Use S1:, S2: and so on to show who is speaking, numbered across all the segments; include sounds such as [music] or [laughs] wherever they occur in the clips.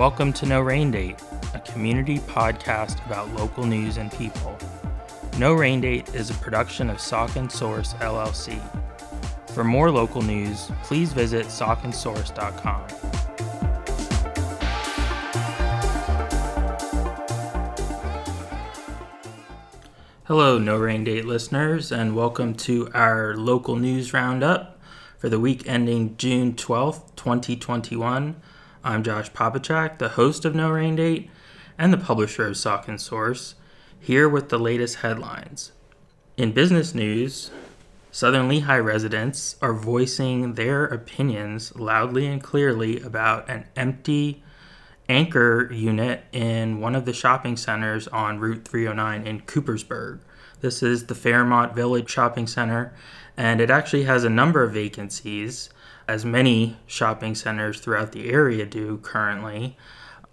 S1: Welcome to No Rain Date, a community podcast about local news and people. No Rain Date is a production of Saucon Source LLC. For more local news, please visit sauconsource.com. Hello, No Rain Date listeners, and welcome to our local news roundup for the week ending June 12th, 2021. I'm Josh Popichak, the host of No Rain Date and the publisher of Saucon Source, here with the latest headlines. In business news, Southern Lehigh residents are voicing their opinions loudly and clearly about an empty anchor unit in one of the shopping centers on Route 309 in Coopersburg. This is the Fairmont Village Shopping Center, and it actually has a number of vacancies as many shopping centers throughout the area do currently.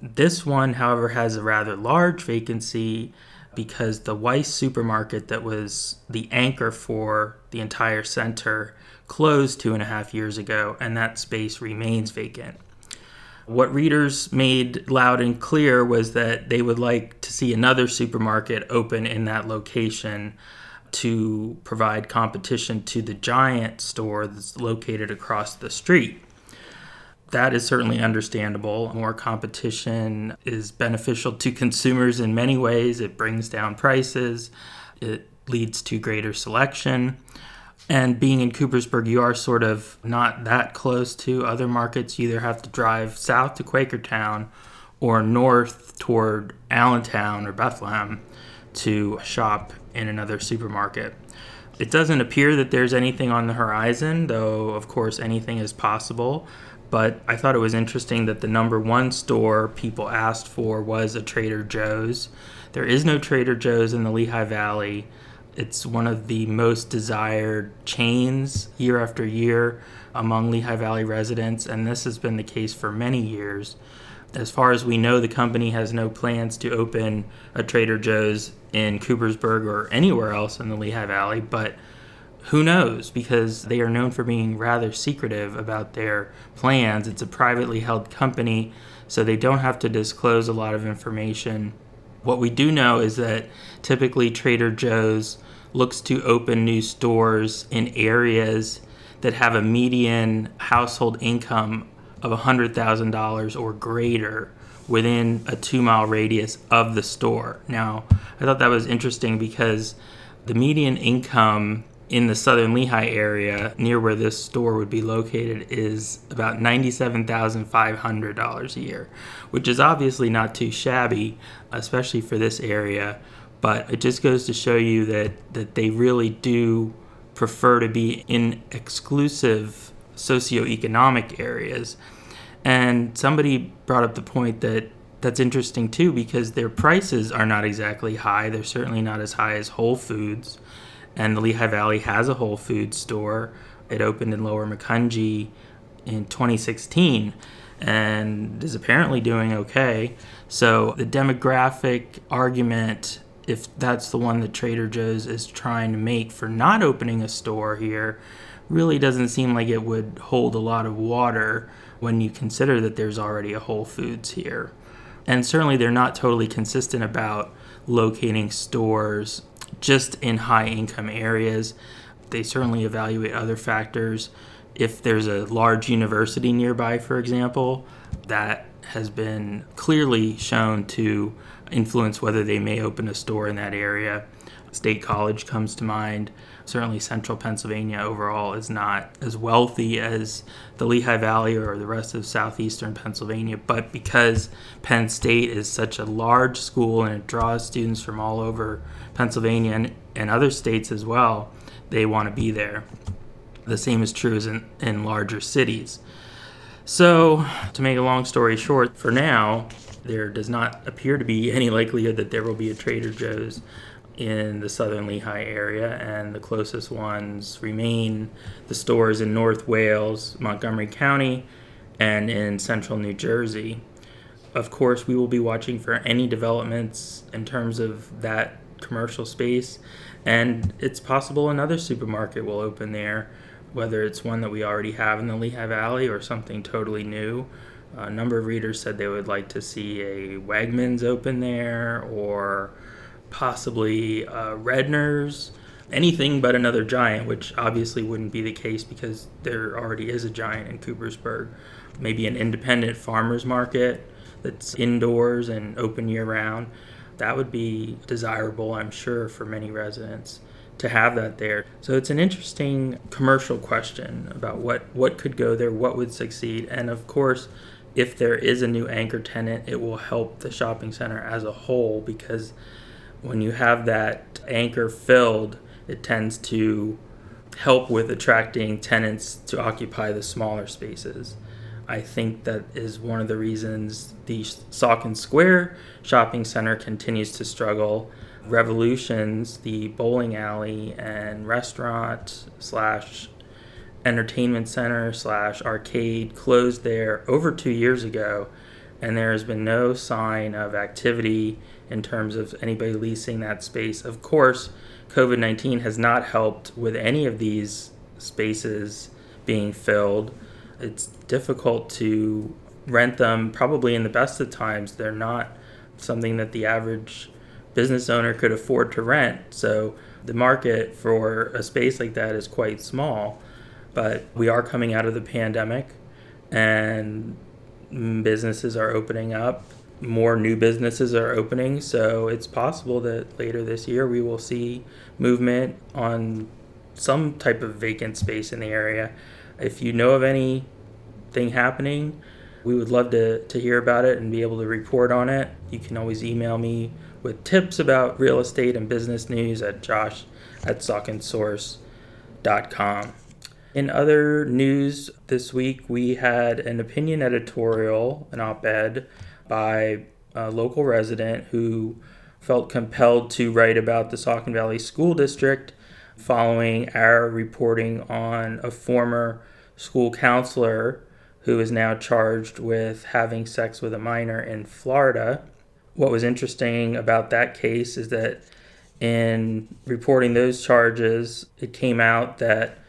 S1: This one, however, has a rather large vacancy because the Weis supermarket that was the anchor for the entire center closed two and a half years ago, and that space remains vacant. What readers made loud and clear was that they would like to see another supermarket open in that location to provide competition to the giant store that's located across the street. That is certainly understandable. More competition is beneficial to consumers in many ways. It brings down prices, it leads to greater selection. And being in Coopersburg, you are sort of not that close to other markets. You either have to drive south to Quakertown or north toward Allentown or Bethlehem to shop in another supermarket. It doesn't appear that there's anything on the horizon, though, of course, anything is possible. But I thought it was interesting that the number one store people asked for was a Trader Joe's. There is no Trader Joe's in the Lehigh Valley. It's one of the most desired chains year after year among Lehigh Valley residents, and this has been the case for many years. As far as we know, the company has no plans to open a Trader Joe's in Coopersburg or anywhere else in the Lehigh Valley, but who knows? Because they are known for being rather secretive about their plans. It's a privately held company, so they don't have to disclose a lot of information. What we do know is that typically Trader Joe's looks to open new stores in areas that have a median household income of $100,000 or greater within a two mile radius of the store. Now, I thought that was interesting because the median income in the southern Lehigh area, near where this store would be located, is about $97,500 a year, which is obviously not too shabby, especially for this area. But it just goes to show you that, that they really do prefer to be in exclusive socioeconomic areas. And somebody brought up the point that that's interesting too because their prices are not exactly high. They're certainly not as high as Whole Foods. And the Lehigh Valley has a Whole Foods store. It opened in Lower Macungie in 2016 and is apparently doing okay. So the demographic argument, if that's the one that Trader Joe's is trying to make for not opening a store here, really doesn't seem like it would hold a lot of water when you consider that there's already a Whole Foods here. And certainly they're not totally consistent about locating stores just in high income areas. They certainly evaluate other factors. If there's a large university nearby, for example, that has been clearly shown to influence whether they may open a store in that area. State College comes to mind certainly central Pennsylvania overall is not as wealthy as the Lehigh Valley or the rest of southeastern Pennsylvania. But because Penn State is such a large school and it draws students from all over Pennsylvania and, and other states as well, they want to be there. The same is true as in, in larger cities. So, to make a long story short, for now, there does not appear to be any likelihood that there will be a Trader Joe's in the southern Lehigh area, and the closest ones remain the stores in North Wales, Montgomery County, and in central New Jersey. Of course, we will be watching for any developments in terms of that commercial space, and it's possible another supermarket will open there, whether it's one that we already have in the Lehigh Valley or something totally new. A number of readers said they would like to see a Wegmans open there or possibly uh, Redner's, anything but another giant, which obviously wouldn't be the case because there already is a giant in Coopersburg. Maybe an independent farmer's market that's indoors and open year round. That would be desirable, I'm sure, for many residents to have that there. So it's an interesting commercial question about what, what could go there, what would succeed. And of course, if there is a new anchor tenant, it will help the shopping center as a whole because when you have that anchor filled, it tends to help with attracting tenants to occupy the smaller spaces. I think that is one of the reasons the Saucon Square shopping center continues to struggle. Revolutions, the bowling alley and restaurant slash entertainment center slash arcade closed there over two years ago, and there has been no sign of activity in terms of anybody leasing that space. Of course, COVID 19 has not helped with any of these spaces being filled. It's difficult to rent them, probably in the best of times. They're not something that the average business owner could afford to rent. So the market for a space like that is quite small. But we are coming out of the pandemic and businesses are opening up more new businesses are opening, so it's possible that later this year we will see movement on some type of vacant space in the area. If you know of anything happening, we would love to, to hear about it and be able to report on it. You can always email me with tips about real estate and business news at josh at sauconsource.com. In other news this week, we had an opinion editorial, an op ed by a local resident who felt compelled to write about the Saucon Valley School District following our reporting on a former school counselor who is now charged with having sex with a minor in Florida. What was interesting about that case is that in reporting those charges, it came out that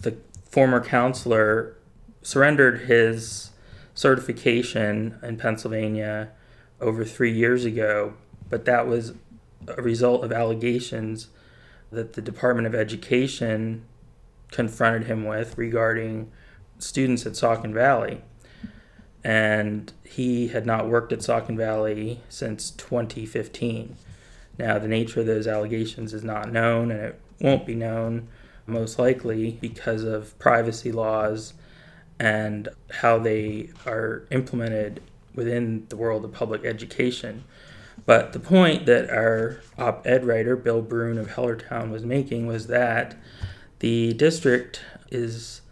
S1: the former counselor surrendered his certification in Pennsylvania over three years ago, but that was a result of allegations that the Department of Education confronted him with regarding students at Saucon Valley. And he had not worked at Saucon Valley since 2015. Now, the nature of those allegations is not known, and it won't be known most likely because of privacy laws and how they are implemented within the world of public education. But the point that our op ed writer, Bill Brune of Hellertown, was making was that the district is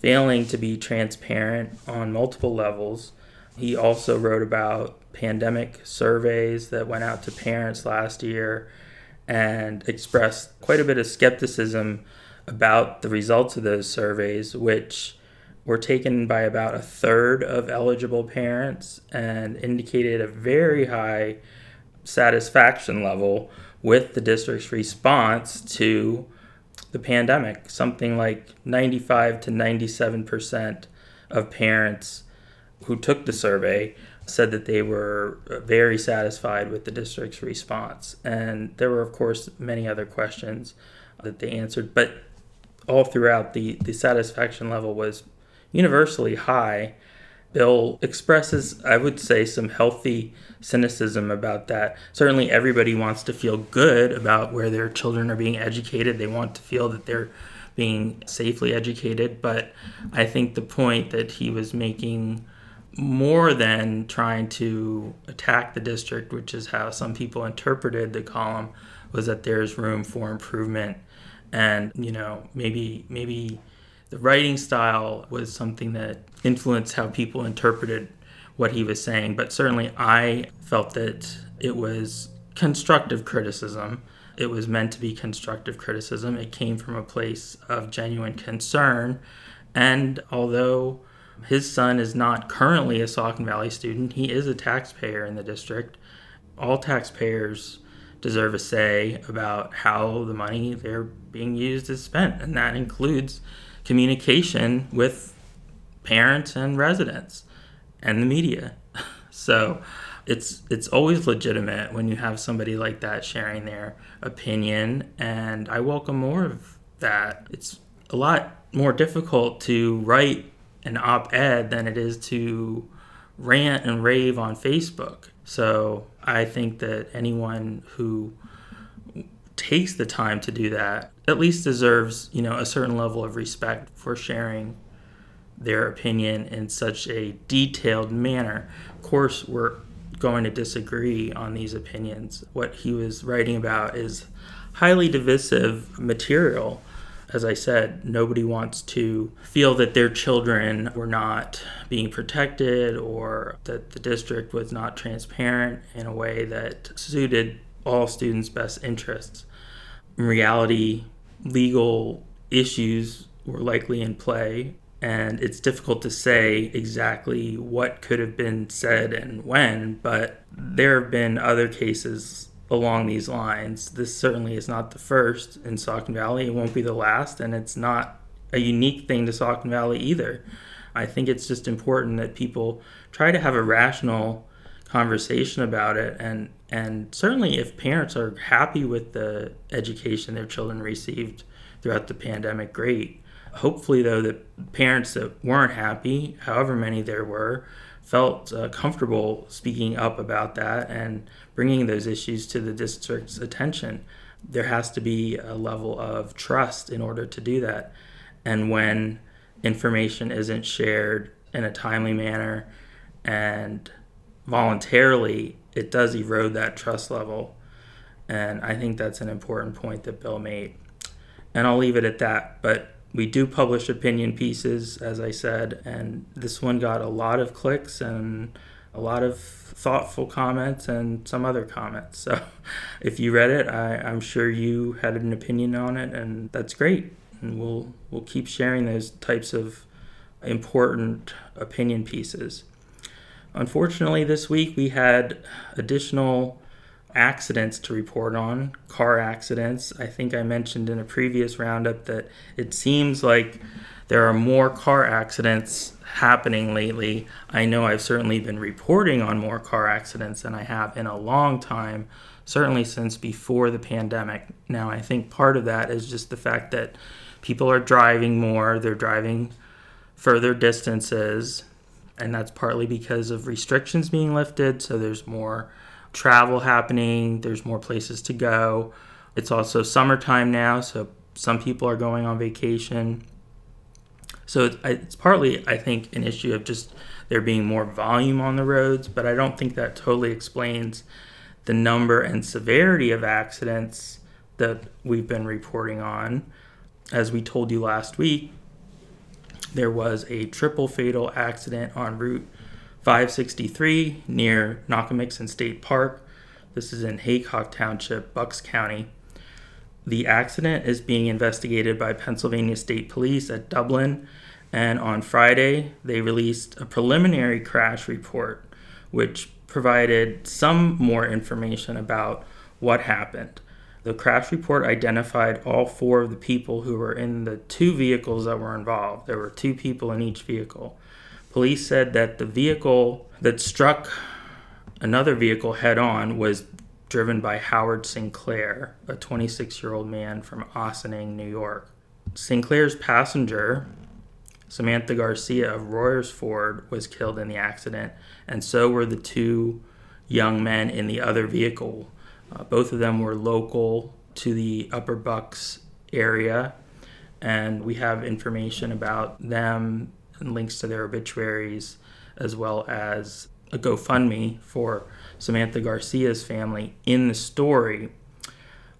S1: failing to be transparent on multiple levels. He also wrote about pandemic surveys that went out to parents last year and expressed quite a bit of skepticism about the results of those surveys, which were taken by about a third of eligible parents and indicated a very high satisfaction level with the district's response to the pandemic. Something like 95 to 97 percent of parents who took the survey said that they were very satisfied with the district's response. And there were, of course, many other questions that they answered, but all throughout, the, the satisfaction level was universally high. Bill expresses, I would say, some healthy cynicism about that. Certainly, everybody wants to feel good about where their children are being educated. They want to feel that they're being safely educated. But I think the point that he was making more than trying to attack the district, which is how some people interpreted the column, was that there's room for improvement. And, you know, maybe, maybe the writing style was something that influenced how people interpreted what he was saying, but certainly I felt that it was constructive criticism. It was meant to be constructive criticism. It came from a place of genuine concern. And although his son is not currently a Saucon Valley student, he is a taxpayer in the district. All taxpayers deserve a say about how the money they're being used is spent, and that includes communication with parents and residents. and the media. [laughs] so it's it's always legitimate when you have somebody like that sharing their opinion and I welcome more of that. It's a lot more difficult to write an op-ed than it is to rant and rave on Facebook. So I think that anyone who takes the time to do that at least deserves, you know, a certain level of respect for sharing their opinion in such a detailed manner. Of course, we're going to disagree on these opinions. What he was writing about is highly divisive material. As I said, nobody wants to feel that their children were not being protected or that the district was not transparent in a way that suited all students' best interests. In reality, legal issues were likely in play, and it's difficult to say exactly what could have been said and when, but there have been other cases along these lines. This certainly is not the first in Saucon Valley. It won't be the last, and it's not a unique thing to Saucon Valley either. I think it's just important that people try to have a rational conversation about it. And and certainly if parents are happy with the education their children received throughout the pandemic great. Hopefully though the parents that weren't happy however many there were felt uh, comfortable speaking up about that and bringing those issues to the district's attention. There has to be a level of trust in order to do that. And when information isn't shared in a timely manner and voluntarily, it does erode that trust level. And I think that's an important point that Bill made. And I'll leave it at that. But we do publish opinion pieces, as I said, and this one got a lot of clicks and a lot of thoughtful comments and some other comments. So [laughs] if you read it, I, I'm sure you had an opinion on it, and that's great. And we'll we'll keep sharing those types of important opinion pieces. Unfortunately, this week we had additional accidents to report on car accidents. I think I mentioned in a previous roundup that it seems like there are more car accidents happening lately. I know I've certainly been reporting on more car accidents than I have in a long time, certainly since before the pandemic. Now, I think part of that is just the fact that people are driving more, they're driving further distances and that's partly because of restrictions being lifted. So there's more travel happening, there's more places to go. It's also summertime now, so some people are going on vacation. So it's partly, I think, an issue of just there being more volume on the roads, but I don't think that totally explains the number and severity of accidents that we've been reporting on. As we told you last week, there was a triple fatal accident on Route 563 near Nockamixon State Park. This is in Haycock Township, Bucks County. The accident is being investigated by Pennsylvania State Police at Dublin, and on Friday they released a preliminary crash report which provided some more information about what happened. The crash report identified all four of the people who were in the two vehicles that were involved. There were two people in each vehicle. Police said that the vehicle that struck another vehicle head on was driven by Howard Sinclair, a 26 year old man from Ossining, New York. Sinclair's passenger, Samantha Garcia of Royersford, was killed in the accident, and so were the two young men in the other vehicle uh, both of them were local to the Upper Bucks area, and we have information about them and links to their obituaries, as well as a GoFundMe for Samantha Garcia's family in the story.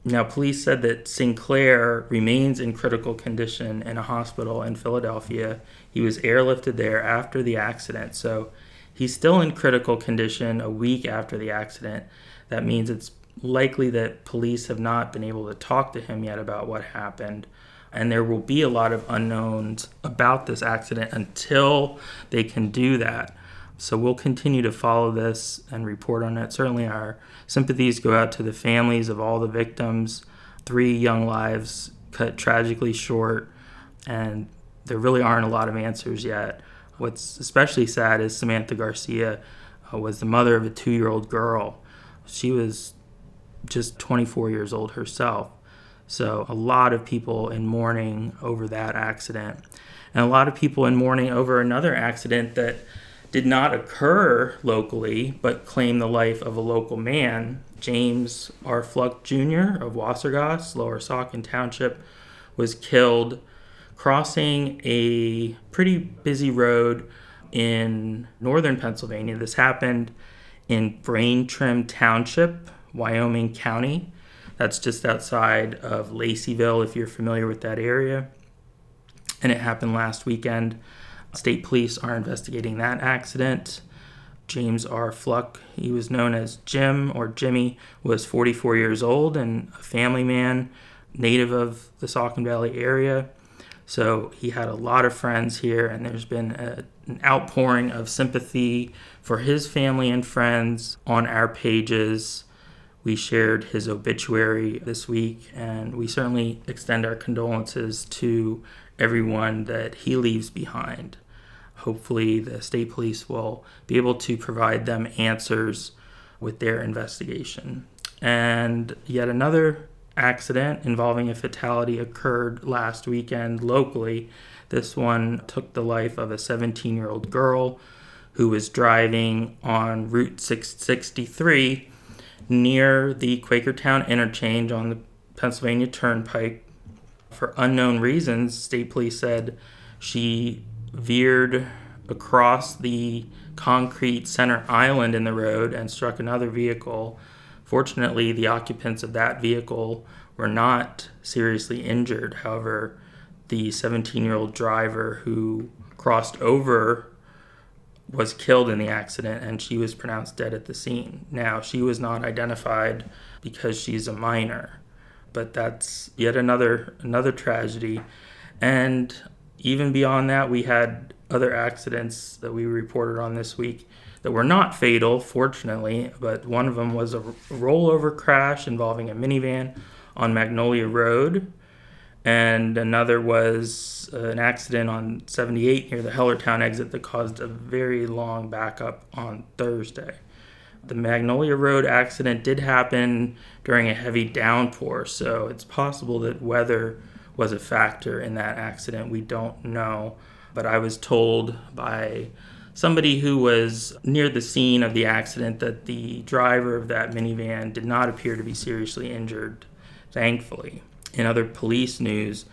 S1: Now, police said that Sinclair remains in critical condition in a hospital in Philadelphia. He was airlifted there after the accident, so he's still in critical condition a week after the accident. That means it's likely that police have not been able to talk to him yet about what happened. And there will be a lot of unknowns about this accident until they can do that. So we'll continue to follow this and report on it. Certainly, our sympathies go out to the families of all the victims. Three young lives cut tragically short, and there really aren't a lot of answers yet What's especially sad is Samantha Garcia uh, was the mother of a two year old girl. She was just 24 years old herself. So, a lot of people in mourning over that accident. And a lot of people in mourning over another accident that did not occur locally, but claimed the life of a local man. James R. Fluck Jr. of Wassergass, Lower Saucon Township, was killed crossing a pretty busy road in northern Pennsylvania. This happened in Braintrim Township, Wyoming County. That's just outside of Laceyville, if you're familiar with that area. And it happened last weekend. State police are investigating that accident. James R. Fluck, he was known as Jim or Jimmy, was 44 years old and a family man, native of the Saucon Valley area. So he had a lot of friends here, and there's been a, an outpouring of sympathy for his family and friends on our pages. We shared his obituary this week, and we certainly extend our condolences to everyone that he leaves behind. Hopefully, the state police will be able to provide them answers with their investigation. And yet another accident involving a fatality occurred last weekend locally. This one took the life of a 17 year old girl who was driving on Route 663 near the Quakertown interchange on the Pennsylvania Turnpike for unknown reasons, state police said she veered across the concrete center island in the road and struck another vehicle. Fortunately, the occupants of that vehicle were not seriously injured. However, the 17 year old driver who crossed over was killed in the accident and she was pronounced dead at the scene. Now, she was not identified because she's a minor but that's yet another another tragedy. And even beyond that, we had other accidents that we reported on this week that were not fatal, fortunately, but one of them was a rollover crash involving a minivan on Magnolia Road, and another was uh, an accident on 78 near the Hellertown exit that caused a very long backup on Thursday. The Magnolia Road accident did happen during a heavy downpour, so it's possible that weather was a factor in that accident. We don't know, but I was told by somebody who was near the scene of the accident that the driver of that minivan did not appear to be seriously injured, thankfully. In other police news,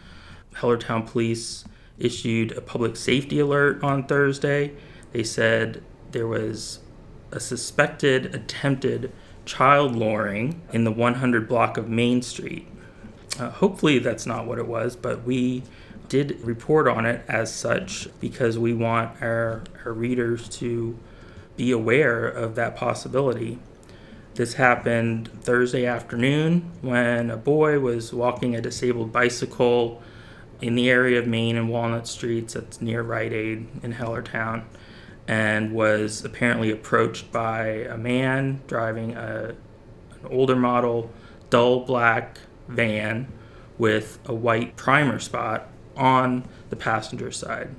S1: Hellertown Police issued a public safety alert on Thursday. They said there was a suspected attempted child luring in the 100 block of Main Street. Uh, hopefully, that's not what it was, but we did report on it as such because we want our, our readers to be aware of that possibility. This happened Thursday afternoon when a boy was walking a disabled bicycle in the area of Main and Walnut Streets that's near Rite Aid in Hellertown and was apparently approached by a man driving a, an older model dull black van with a white primer spot on the passenger side.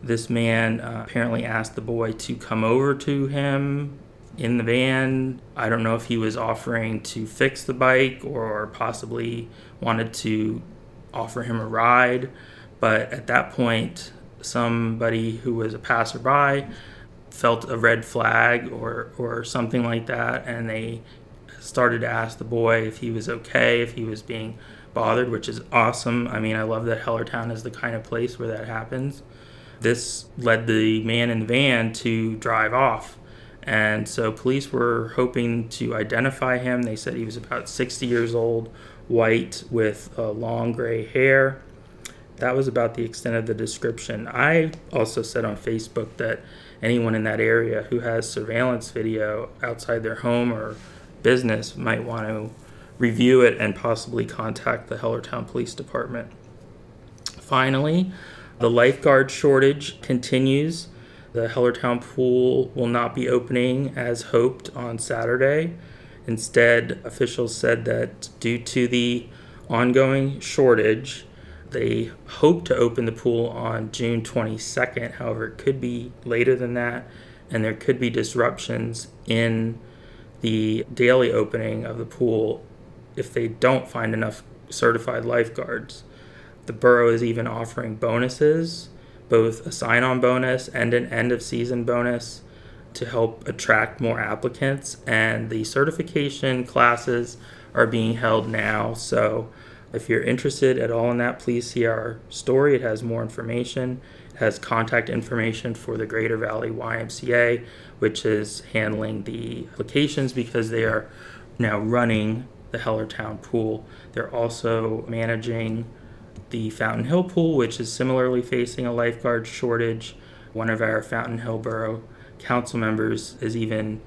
S1: This man uh, apparently asked the boy to come over to him in the van. I don't know if he was offering to fix the bike or possibly wanted to offer him a ride, but at that point, somebody who was a passerby felt a red flag or, or something like that, and they started to ask the boy if he was okay, if he was being bothered, which is awesome. I mean, I love that Hellertown is the kind of place where that happens. This led the man in the van to drive off. And so police were hoping to identify him. They said he was about 60 years old, white, with uh, long gray hair that was about the extent of the description. I also said on Facebook that anyone in that area who has surveillance video outside their home or business might want to review it and possibly contact the Hellertown Police Department. Finally, the lifeguard shortage continues. The Hellertown pool will not be opening as hoped on Saturday. Instead, officials said that due to the ongoing shortage, They hope to open the pool on June 22nd. However, it could be later than that, and there could be disruptions in the daily opening of the pool if they don't find enough certified lifeguards. The borough is even offering bonuses, both a sign on bonus and an end of season bonus to help attract more applicants. And the certification classes are being held now. So if you're interested at all in that, please see our story. It has more information. It has contact information for the Greater Valley YMCA, which is handling the applications because they are now running the Hellertown pool. They're also managing the Fountain Hill pool, which is similarly facing a lifeguard shortage. One of our Fountain Hill Borough council members is even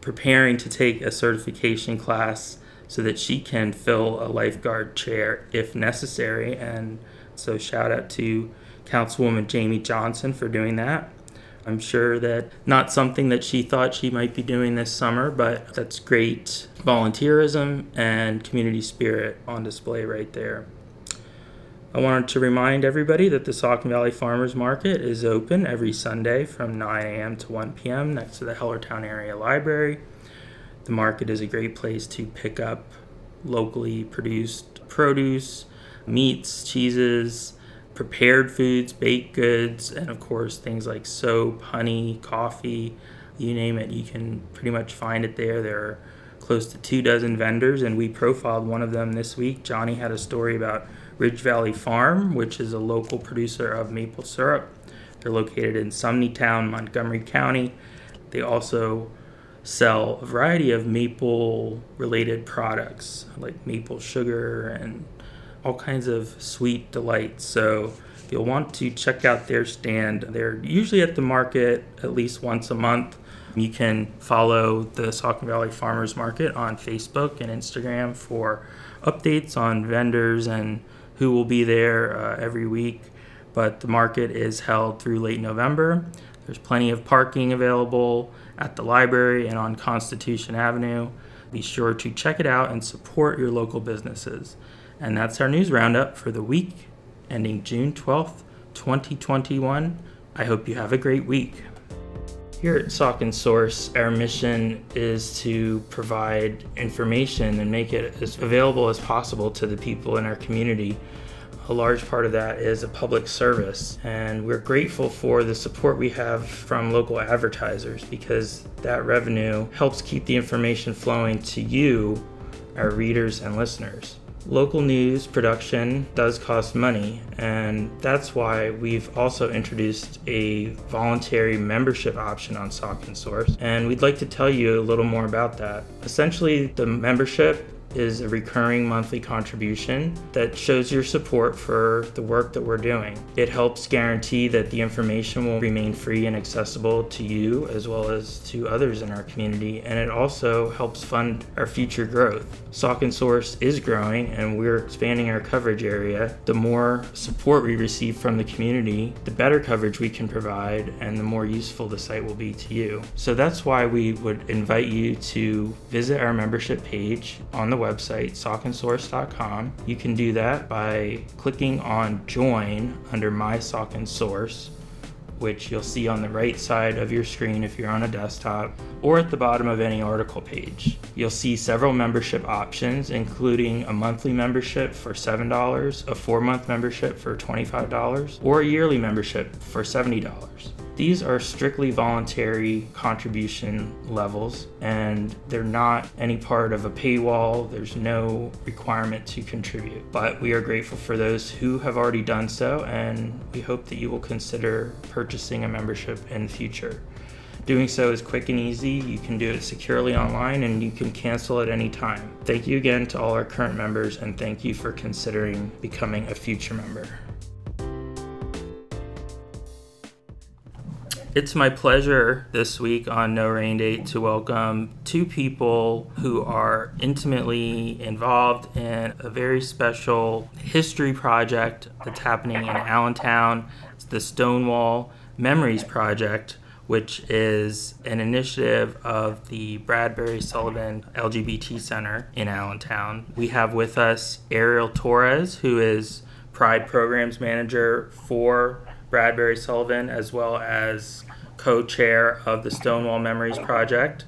S1: preparing to take a certification class so that she can fill a lifeguard chair if necessary. And so, shout out to Councilwoman Jamie Johnson for doing that. I'm sure that not something that she thought she might be doing this summer, but that's great volunteerism and community spirit on display right there. I wanted to remind everybody that the Saucon Valley Farmers Market is open every Sunday from 9 a.m. to 1 p.m. next to the Hellertown Area Library. The market is a great place to pick up locally produced produce, meats, cheeses, prepared foods, baked goods, and of course things like soap, honey, coffee, you name it, you can pretty much find it there. There are close to two dozen vendors, and we profiled one of them this week. Johnny had a story about Ridge Valley Farm, which is a local producer of maple syrup. They're located in Sumneytown, Montgomery County. They also sell a variety of maple related products like maple sugar and all kinds of sweet delights. So you'll want to check out their stand. They're usually at the market at least once a month. You can follow the Saucon Valley Farmers Market on Facebook and Instagram for updates on vendors and who will be there uh, every week. But the market is held through late November. There's plenty of parking available at the library and on Constitution Avenue. Be sure to check it out and support your local businesses. And that's our news roundup for the week ending June 12th, 2021. I hope you have a great week. Here at and Source, our mission is to provide information and make it as available as possible to the people in our community. A large part of that is a public service, and we're grateful for the support we have from local advertisers because that revenue helps keep the information flowing to you, our readers and listeners local news production does cost money, and that's why we've also introduced a voluntary membership option on Saucon Source. And we'd like to tell you a little more about that. Essentially, the membership is a recurring monthly contribution that shows your support for the work that we're doing. It helps guarantee that the information will remain free and accessible to you as well as to others in our community, and it also helps fund our future growth. Saucon Source is growing and we're expanding our coverage area. The more support we receive from the community, the better coverage we can provide and the more useful the site will be to you. So that's why we would invite you to visit our membership page on the website, sauconsource.com. You can do that by clicking on Join under My Saucon Source, which you'll see on the right side of your screen if you're on a desktop, or at the bottom of any article page. You'll see several membership options, including a monthly membership for $7, a four month membership for $25, or a yearly membership for $70. These are strictly voluntary contribution levels, and they're not any part of a paywall. There's no requirement to contribute. But we are grateful for those who have already done so, and we hope that you will consider purchasing a membership in the future. Doing so is quick and easy. You can do it securely online and you can cancel at any time. Thank you again to all our current members, and thank you for considering becoming a future member. It's my pleasure this week on No Rain Date to welcome two people who are intimately involved in a very special history project that's happening in Allentown. It's the Stonewall Memories Project, which is an initiative of the Bradbury Sullivan LGBT Center in Allentown. We have with us Ariel Torres, who is Pride Programs Manager for Bradbury Sullivan, as well as co chair of the Stonewall Memories Project,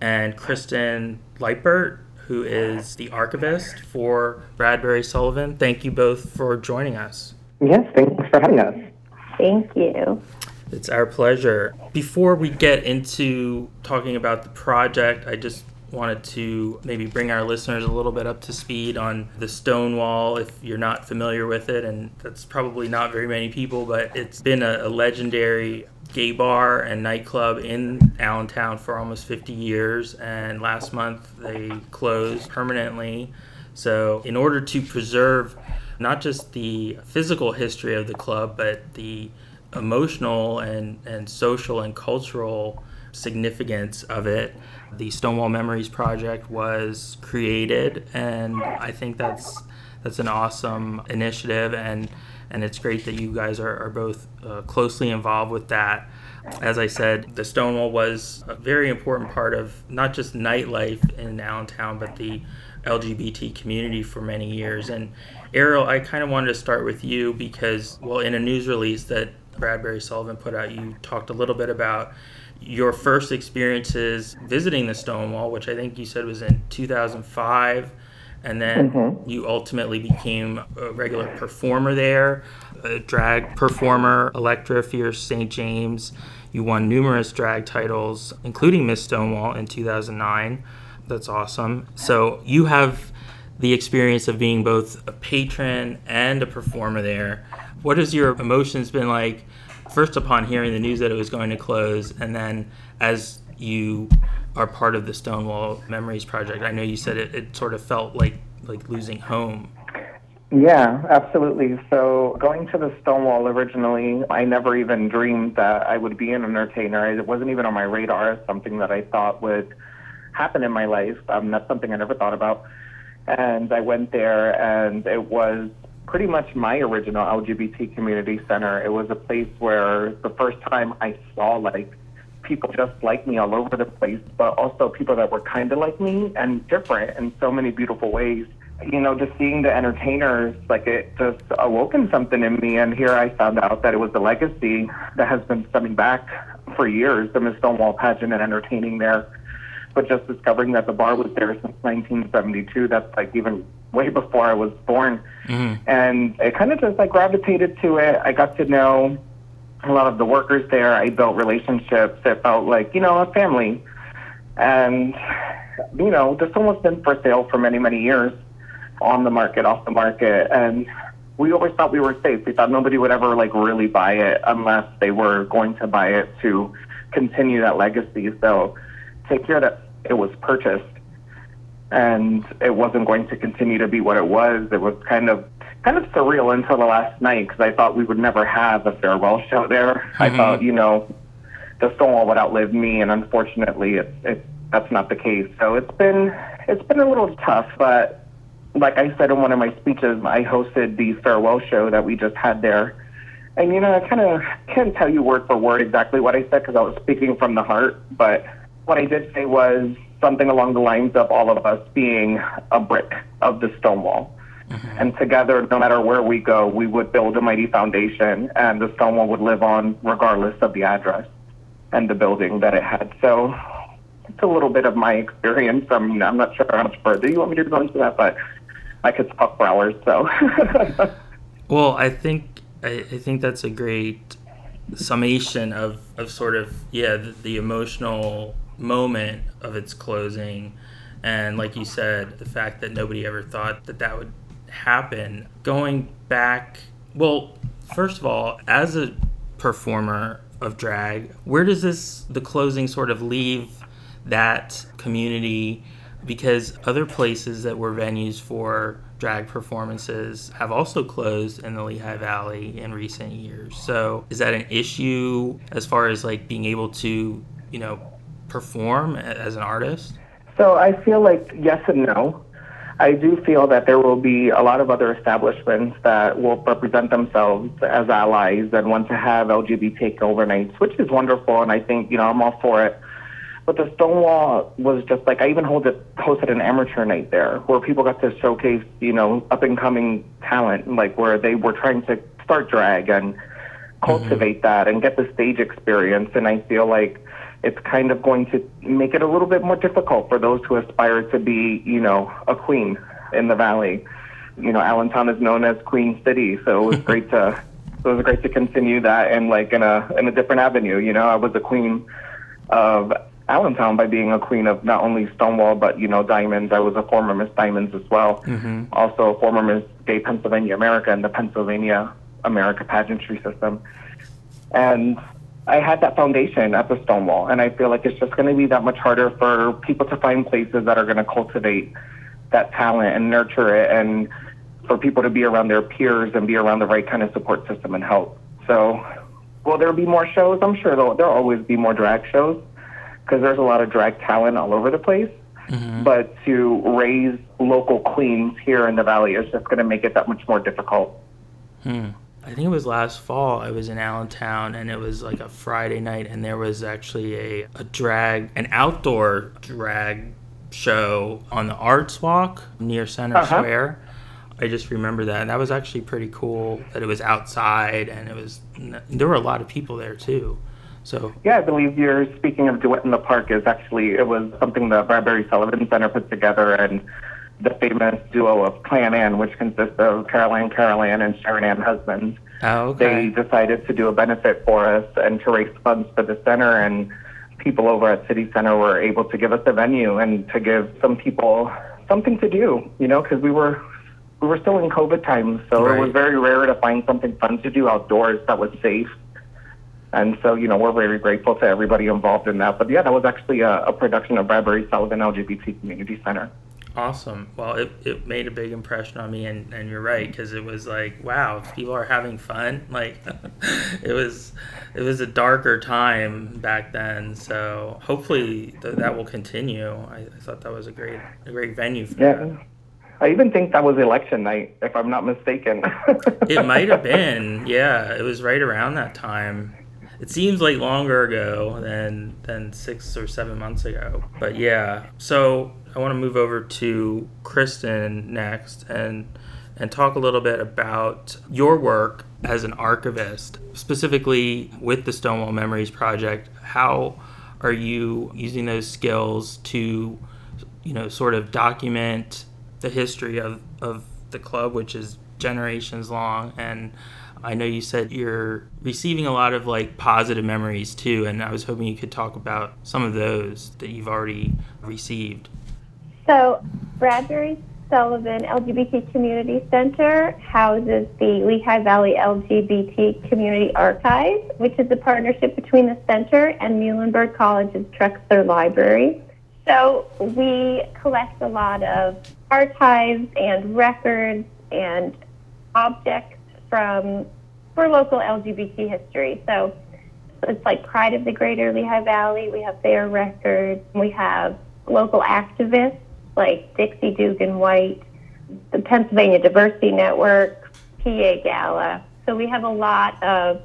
S1: and Kristen Leipert, who is the archivist for Bradbury Sullivan. Thank you both for joining us.
S2: Yes, thanks for having us.
S3: Thank you.
S1: It's our pleasure. Before we get into talking about the project, I just wanted to maybe bring our listeners a little bit up to speed on the Stonewall if you're not familiar with it, and that's probably not very many people, but it's been a, a legendary gay bar and nightclub in Allentown for almost 50 years, and last month they closed permanently. So, in order to preserve not just the physical history of the club, but the emotional and, and social and cultural significance of it, the Stonewall Memories Project was created, and I think that's that's an awesome initiative, and and it's great that you guys are, are both uh, closely involved with that. As I said, the Stonewall was a very important part of not just nightlife in Allentown, but the LGBT community for many years. And Ariel, I kind of wanted to start with you because, well, in a news release that Bradbury Sullivan put out, you talked a little bit about your first experiences visiting the Stonewall, which I think you said was in 2005, and then mm-hmm. you ultimately became a regular performer there, a drag performer, Electra Fierce St. James. You won numerous drag titles, including Miss Stonewall in 2009. That's awesome. So you have the experience of being both a patron and a performer there. What has your emotions been like first upon hearing the news that it was going to close, and then as you are part of the Stonewall Memories Project, I know you said it, it sort of felt like like losing home.
S2: Yeah, absolutely. So going to the Stonewall originally, I never even dreamed that I would be an entertainer. It wasn't even on my radar something that I thought would happen in my life. Um, that's something I never thought about. And I went there, and it was pretty much my original LGBT community center. It was a place where the first time I saw like people just like me all over the place, but also people that were kind of like me and different in so many beautiful ways. You know, just seeing the entertainers, like it just awoken something in me. And here I found out that it was the legacy that has been coming back for years, the Miss Stonewall pageant and entertaining there. But just discovering that the bar was there since 1972, that's like even way before I was born. Mm-hmm. And it kind of just like gravitated to it. I got to know a lot of the workers there. I built relationships. It felt like, you know, a family. And, you know, this almost been for sale for many, many years on the market, off the market. And we always thought we were safe. We thought nobody would ever like really buy it unless they were going to buy it to continue that legacy. So take care that it was purchased and it wasn't going to continue to be what it was. It was kind of kind of surreal until the last night because I thought we would never have a farewell show there. Mm-hmm. I thought, you know, the Stonewall would outlive me, and unfortunately, it's it, that's not the case. So it's been it's been a little tough, but like I said in one of my speeches, I hosted the farewell show that we just had there. And you know, I kind of can't tell you word for word exactly what I said because I was speaking from the heart. But what I did say was, something along the lines of all of us being a brick of the stone wall. Mm-hmm. And together, no matter where we go, we would build a mighty foundation, and the stone wall would live on regardless of the address and the building that it had. So it's a little bit of my experience. I mean, I'm not sure how much further you want me to go into that, but I could talk for hours. So. [laughs]
S1: well, I think I, I, think that's a great summation of, of sort of yeah the, the emotional moment of its closing. And like you said, the fact that nobody ever thought that that would happen. Going back, well, first of all, as a performer of drag, where does this, the closing sort of leave that community? Because other places that were venues for drag performances have also closed in the Lehigh Valley in recent years. So, is that an issue as far as like being able to, you know, perform as an artist?
S2: So I feel like yes and no. I do feel that there will be a lot of other establishments that will represent themselves as allies and want to have LGBT overnights, which is wonderful, and I think you know I'm all for it. But the Stonewall was just like I even hosted hosted an amateur night there where people got to showcase, you know, up and coming talent, like where they were trying to start drag and cultivate mm-hmm. that and get the stage experience. And I feel like it's kind of going to make it a little bit more difficult for those who aspire to be, you know, a queen in the valley. You know, Allentown is known as Queen City, so it was [laughs] great to so it was great to continue that and like in a in a different avenue. You know, I was a queen of Allentown by being a queen of not only Stonewall but you know Diamonds. I was a former Miss Diamonds as well. Mm-hmm. Also a former Miss Gay Pennsylvania America and the Pennsylvania America pageantry system. And I had that foundation at the Stonewall, and I feel like it's just going to be that much harder for people to find places that are going to cultivate that talent and nurture it, and for people to be around their peers and be around the right kind of support system and help. So, will there be more shows? I'm sure there'll, there'll always be more drag shows because there's a lot of drag talent all over the place. Mm-hmm. But to raise local queens here in the valley is just going to make it that much more difficult.
S1: Hmm. I think it was last fall. I was in Allentown, and it was like a Friday night, and there was actually a, a drag, an outdoor drag show on the Arts Walk near Center uh-huh. Square. I just remember that. And that was actually pretty cool that it was outside, and it was there were a lot of people there too. So
S2: yeah, I believe you're speaking of Duet in the Park. Is actually it was something the Bradbury Sullivan Center put together, and the famous duo of Clan Ann, which consists of Carol Ann Carol Ann and Sharon Ann Husband.
S1: Oh, okay.
S2: They decided to do a benefit for us and to raise funds for the center, and people over at City Center were able to give us a venue and to give some people something to do, you know, because we were we were still in COVID times, so right. it was very rare to find something fun to do outdoors that was safe. And so, you know, we're very grateful to everybody involved in that. But yeah, that was actually a, a production of Bradbury Sullivan LGBT Community Center.
S1: Awesome. Well, it, it made a big impression on me, and, and you're right because it was like, wow, people are having fun. [laughs] Like, [laughs] it was it was a darker time back then. So hopefully th- that will continue. I, I, thought that was a great a great venue for yeah. that.
S2: I even think that was election night, if I'm not mistaken. [laughs]
S1: it might have been. Yeah, it was right around that time it seems like longer ago than than six or seven months ago. But yeah, so I want to move over to Kristen next and and talk a little bit about your work as an archivist, specifically with the Stonewall Memories Project. How are you using those skills to, you know, sort of document the history of, of the club, which is generations long, and I know you said you're receiving a lot of like positive memories too, and I was hoping you could talk about some of those that you've already received.
S3: So, Bradbury Sullivan LGBT Community Center houses the Lehigh Valley LGBT Community Archive, which is a partnership between the center and Muhlenberg College's Trexler Library. So, we collect a lot of archives and records and objects from for local LGBT history. So it's like Pride of the Greater Lehigh Valley. We have their records. We have local activists like Dixie Dugan White, the Pennsylvania Diversity Network, PA Gala. So we have a lot of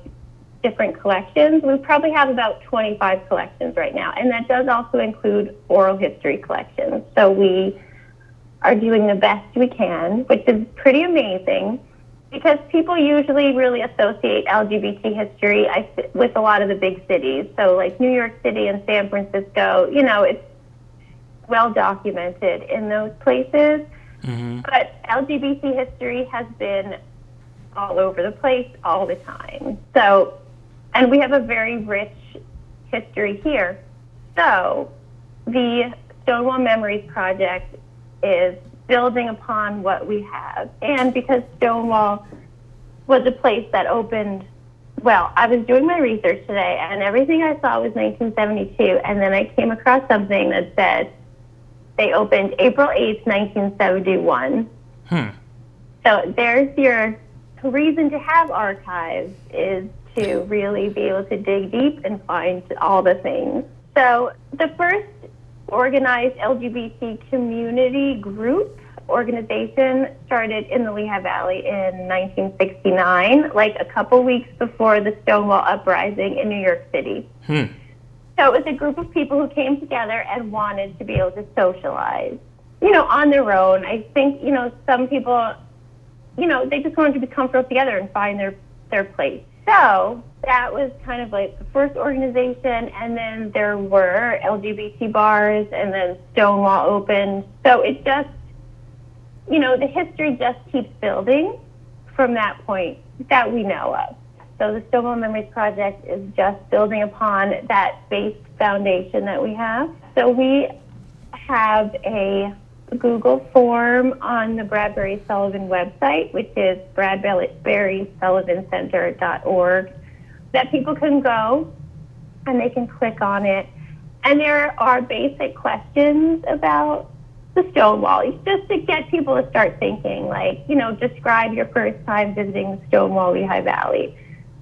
S3: different collections. We probably have about 25 collections right now, and that does also include oral history collections. So we are doing the best we can, which is pretty amazing because people usually really associate LGBT history with a lot of the big cities. So, like New York City and San Francisco, you know, it's well documented in those places. Mm-hmm. But LGBT history has been all over the place all the time. So, and we have a very rich history here. So, the Stonewall Memories Project is building upon what we have. And because Stonewall was a place that opened, well, I was doing my research today and everything I saw was 1972. And then I came across something that said they opened April 8th, 1971. Hmm. So there's your reason to have archives is to really be able to dig deep and find all the things. So the first organized LGBT community group organization started in the Lehigh Valley in 1969, like a couple weeks before the Stonewall Uprising in New York City. Hmm. So it was a group of people who came together and wanted to be able to socialize, you know, on their own. I think, you know, some people, you know, they just wanted to be comfortable together and find their, their place. So that was kind of like the first organization, and then there were LGBT bars, and then Stonewall opened. So it just, you know, the history just keeps building from that point that we know of. So the Stonewall Memories Project is just building upon that base foundation that we have. So we have a Google form on the Bradbury Sullivan website, which is bradburysullivancenter.org, that people can go and they can click on it. And there are basic questions about the Stonewall, just to get people to start thinking, like, you know, describe your first time visiting the Stonewall Lehigh Valley.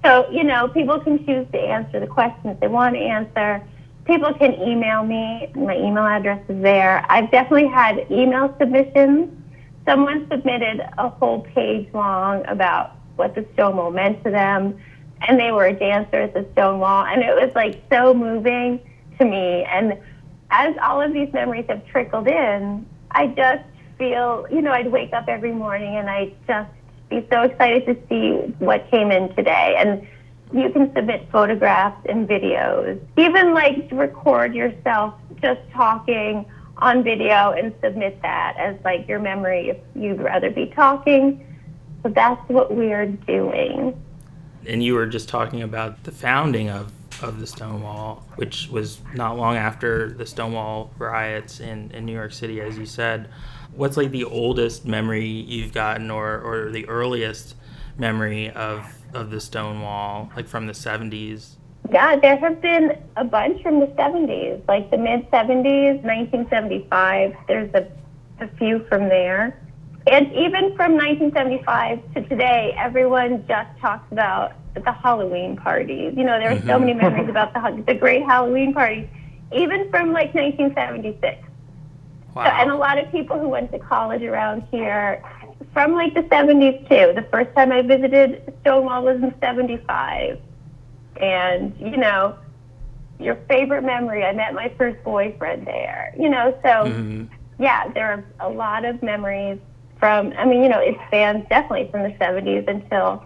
S3: So, you know, people can choose to answer the questions they want to answer. People can email me. My email address is there. I've definitely had email submissions. Someone submitted a whole page long about what the Stonewall meant to them, and they were a dancer at the Stonewall, and it was like so moving to me. And as all of these memories have trickled in, I just feel, you know, I'd wake up every morning and I just be so excited to see what came in today. And you can submit photographs and videos, even like record yourself just talking on video and submit that as like your memory if you'd rather be talking. So that's what we're doing.
S1: And you were just talking about the founding of of the Stonewall, which was not long after the Stonewall riots in, in New York City, as you said. What's like the oldest memory you've gotten, or, or the earliest memory of, of the Stonewall, like from the 70s?
S3: Yeah, there have been a bunch from the 70s, like the mid 70s, 1975. There's a, a few from there. And even from 1975 to today, everyone just talks about the Halloween parties. You know, there are mm-hmm. so many memories about the the great Halloween parties, even from like 1976. Wow. So, and a lot of people who went to college around here from like the 70s too. The first time I visited Stonewall was in 75. And, you know, your favorite memory, I met my first boyfriend there. You know, so mm-hmm. yeah, there are a lot of memories from, I mean, you know, it spans definitely from the 70s until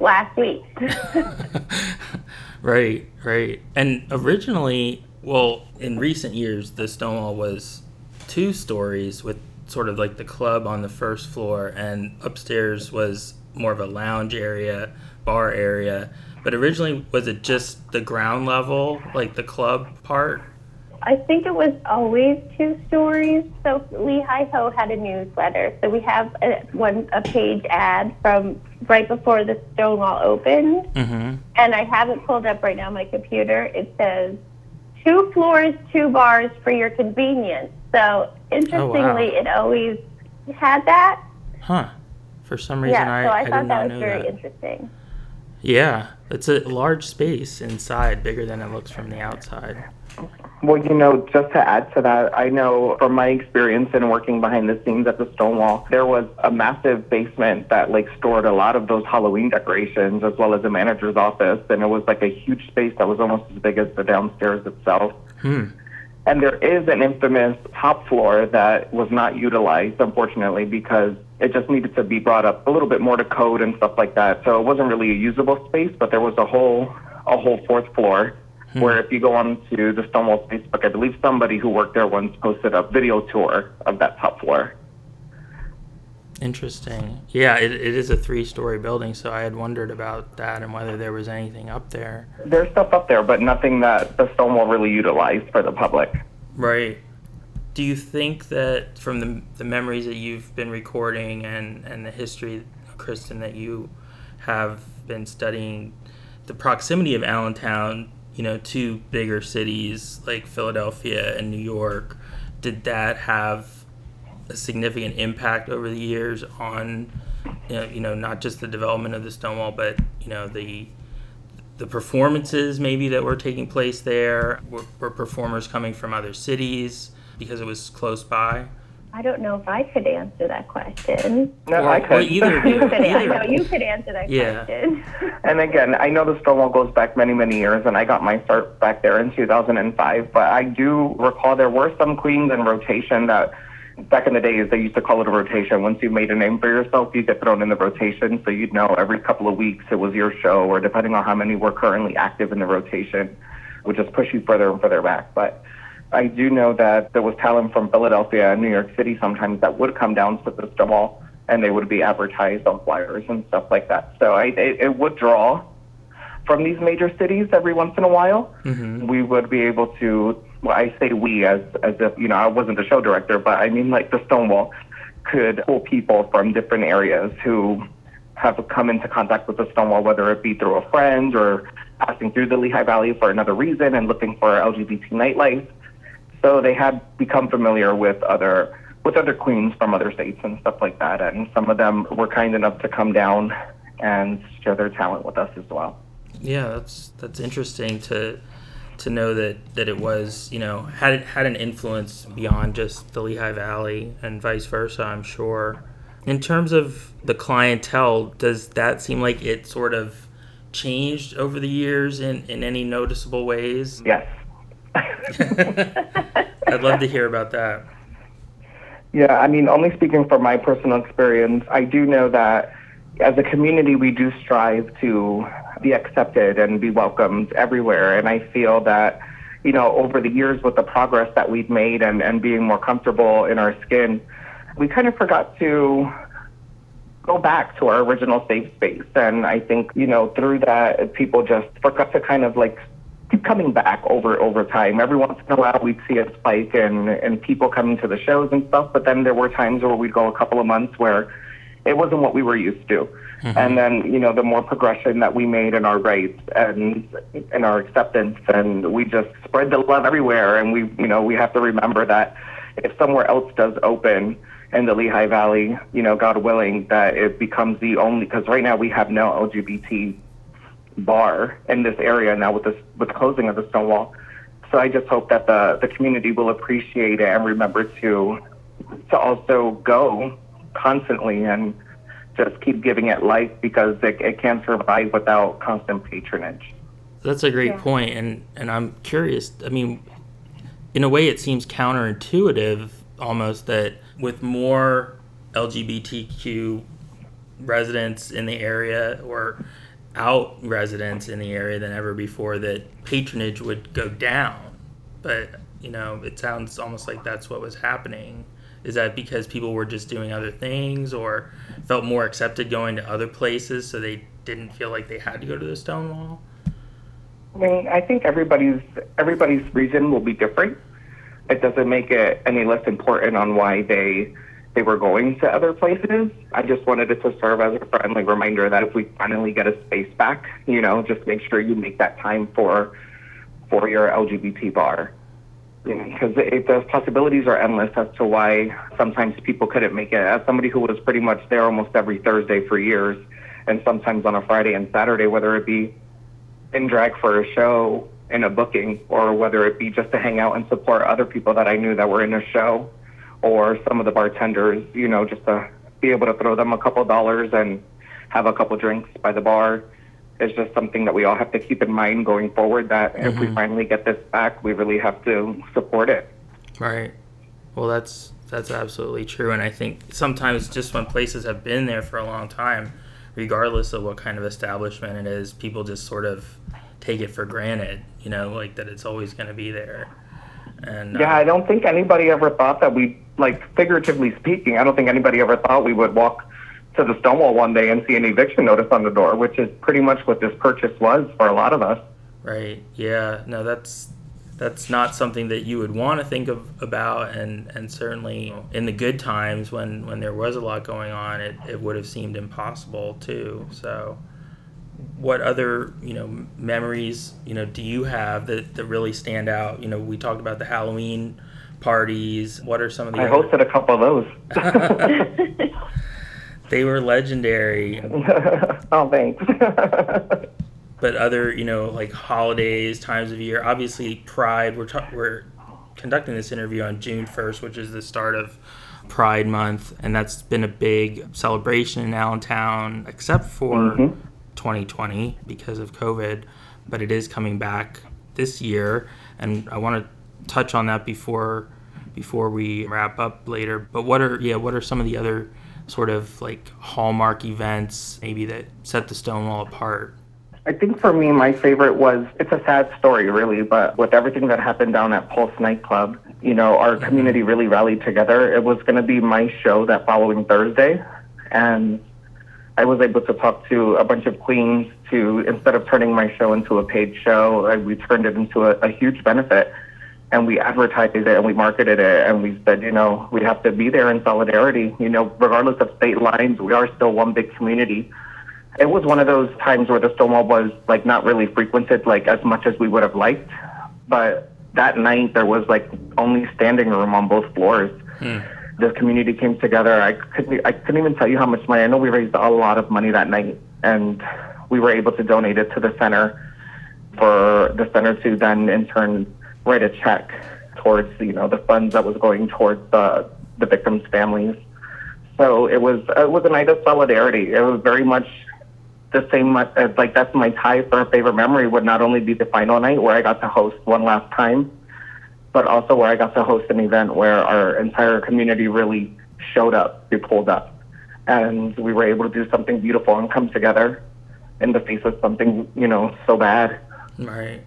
S3: last week. [laughs]
S1: right, right. And originally, well, in recent years, the Stonewall was two stories with sort of like the club on the first floor, and upstairs was more of a lounge area, bar area. But originally, was it just the ground level, like the club part?
S3: I think it was always two stories. So Lehigh Ho had a newsletter. So we have a, one a page ad from right before the Stonewall opened, mm-hmm. and I have it pulled up right now on my computer. It says two floors, two bars for your convenience. So interestingly, oh, wow. it always had that.
S1: Huh. For some reason,
S3: yeah,
S1: I,
S3: so I,
S1: I
S3: thought that
S1: was
S3: very
S1: that.
S3: interesting.
S1: Yeah, it's a large space inside, bigger than it looks from the outside.
S2: Well, you know, just to add to that, I know from my experience in working behind the scenes at the Stonewall, there was a massive basement that like stored a lot of those Halloween decorations as well as the manager's office, and it was like a huge space that was almost as big as the downstairs itself. Hmm. And there is an infamous top floor that was not utilized, unfortunately, because it just needed to be brought up a little bit more to code and stuff like that. So it wasn't really a usable space, but there was a whole a whole fourth floor Hmm. Where if you go on to the Stonewall Facebook, I believe somebody who worked there once posted a video tour of that top floor.
S1: Interesting. Yeah, it, it is a three story building, so I had wondered about that and whether there was anything up there.
S2: There's stuff up there, but nothing that the Stonewall really utilized for the public.
S1: Right. Do you think that from the, the memories that you've been recording and, and the history, Kristen, that you have been studying, the proximity of Allentown you know, to bigger cities like Philadelphia and New York, did that have a significant impact over the years on, you know, you know, not just the development of the Stonewall, but you know the the performances maybe that were taking place there were, were performers coming from other cities because it was close by.
S3: I don't know if I could answer that question.
S2: No,
S1: Or-
S2: I
S1: or
S2: could.
S1: either
S3: You [laughs] could, I
S1: Either.
S3: know you could answer that
S1: Yeah.
S3: question. [laughs]
S2: And again, I know the Stonewall goes back many, many years, and I got my start back there in 2005. But I do recall there were some queens in rotation that, back in the days, they used to call it a rotation. Once you made a name for yourself, you get thrown in the rotation, so you'd know every couple of weeks it was your show, or depending on how many were currently active in the rotation, would just push you further and further back. But I do know that there was talent from Philadelphia and New York City sometimes that would come down to the Stonewall and they would be advertised on flyers and stuff like that. So I, it, it would draw from these major cities every once in a while.
S1: Mm-hmm.
S2: We would be able to, well, I say we as, as if, you know, I wasn't the show director, but I mean like the Stonewall could pull people from different areas who have come into contact with the Stonewall, whether it be through a friend or passing through the Lehigh Valley for another reason and looking for LGBT nightlife. So they had become familiar with other with other queens from other states and stuff like that, and some of them were kind enough to come down and share their talent with us as well.
S1: Yeah, that's that's interesting to to know that that it was you know had it had an influence beyond just the Lehigh Valley and vice versa. I'm sure. In terms of the clientele, does that seem like it sort of changed over the years in in any noticeable ways?
S2: Yes. [laughs] [laughs]
S1: I'd love to hear about that.
S2: Yeah, I mean, only speaking from my personal experience, I do know that as a community, we do strive to be accepted and be welcomed everywhere. And I feel that, you know, over the years with the progress that we've made and, and being more comfortable in our skin, we kind of forgot to go back to our original safe space. And I think, you know, through that, people just forgot to kind of like keep coming back over over time. Every once in a while, we'd see a spike and and people coming to the shows and stuff. But then there were times where we'd go a couple of months where it wasn't what we were used to. Mm-hmm. And then you know the more progression that we made in our rights and in our acceptance, and we just spread the love everywhere. And we you know we have to remember that if somewhere else does open in the Lehigh Valley, you know, God willing, that it becomes the only because right now we have no LGBT bar in this area now with this with the closing of the Stonewall. So I just hope that the the community will appreciate it and remember to to also go constantly and just keep giving it life because it, it can't survive without constant patronage.
S1: That's a great
S3: Yeah.
S1: point, and and I'm curious. I mean, in a way, it seems counterintuitive almost that with more LGBTQ residents in the area or out residents in the area than ever before, that patronage would go down. But you know, it sounds almost like that's what was happening. Is that because people were just doing other things or felt more accepted going to other places, so they didn't feel like they had to go to the Stonewall?
S2: I mean, I think everybody's everybody's reason will be different. It doesn't make it any less important on why they they were going to other places. I just wanted it to serve as a friendly reminder that if we finally get a space back, you know, just make sure you make that time for for your LGBT bar. Because the possibilities are endless as to why sometimes people couldn't make it. As somebody who was pretty much there almost every Thursday for years, and sometimes on a Friday and Saturday, whether it be in drag for a show in a booking or whether it be just to hang out and support other people that I knew that were in a show or some of the bartenders, you know, just to be able to throw them a couple dollars and have a couple drinks by the bar is just something that we all have to keep in mind going forward that if we finally get this back, we really have to support it.
S1: Right. Well, that's that's absolutely true, and I think sometimes just when places have been there for a long time, regardless of what kind of establishment it is, people just sort of take it for granted. You know, like that it's always going to be there. And uh,
S2: Yeah, I don't think anybody ever thought that we, like figuratively speaking, I don't think anybody ever thought we would walk to the Stonewall one day and see an eviction notice on the door, which is pretty much what this purchase was for a lot of us.
S1: Right. Yeah. No, that's that's not something that you would want to think of about, and and certainly in the good times when when there was a lot going on, it it would have seemed impossible too. So. What other you know memories you know do you have that, that really stand out? You know, we talked about the Halloween parties. What are some of the?
S2: I
S1: other-
S2: hosted a couple of those. [laughs] [laughs]
S1: they were legendary. [laughs]
S2: oh, thanks. [laughs]
S1: but other you know like holidays times of year obviously pride we're ta- we're conducting this interview on june 1st which is the start of Pride Month, and that's been a big celebration in Allentown, except for
S2: Mhm.
S1: 2020 because of COVID. But it is coming back this year, and I want to touch on that before before we wrap up later. But what are yeah, what are some of the other sort of like hallmark events maybe that set the Stonewall apart?
S2: I think for me, my favorite was it's a sad story, really, but with everything that happened down at Pulse nightclub, you know, our mm-hmm. community really rallied together. It was going to be my show that following Thursday, and I was able to talk to a bunch of queens to instead of turning my show into a paid show, I, we turned it into a, a huge benefit. And we advertised it and we marketed it and we said, you know, we have to be there in solidarity. You know, regardless of state lines, we are still one big community. It was one of those times where the Stonewall was like not really frequented like as much as we would have liked. But that night there was like only standing room on both floors. Hmm. The community came together. I couldn't I couldn't even tell you how much money. I know we raised a lot of money that night and we were able to donate it to the center for the center to then in turn write a check towards you know the funds that was going towards the the victims' families. So it was it was a night of solidarity. It was very much the same as like that's my tie for a favorite memory would not only be the final night where I got to host one last time, but also where I got to host an event where our entire community really showed up, we pulled up, and we were able to do something beautiful and come together in the face of something you know so bad.
S1: Right.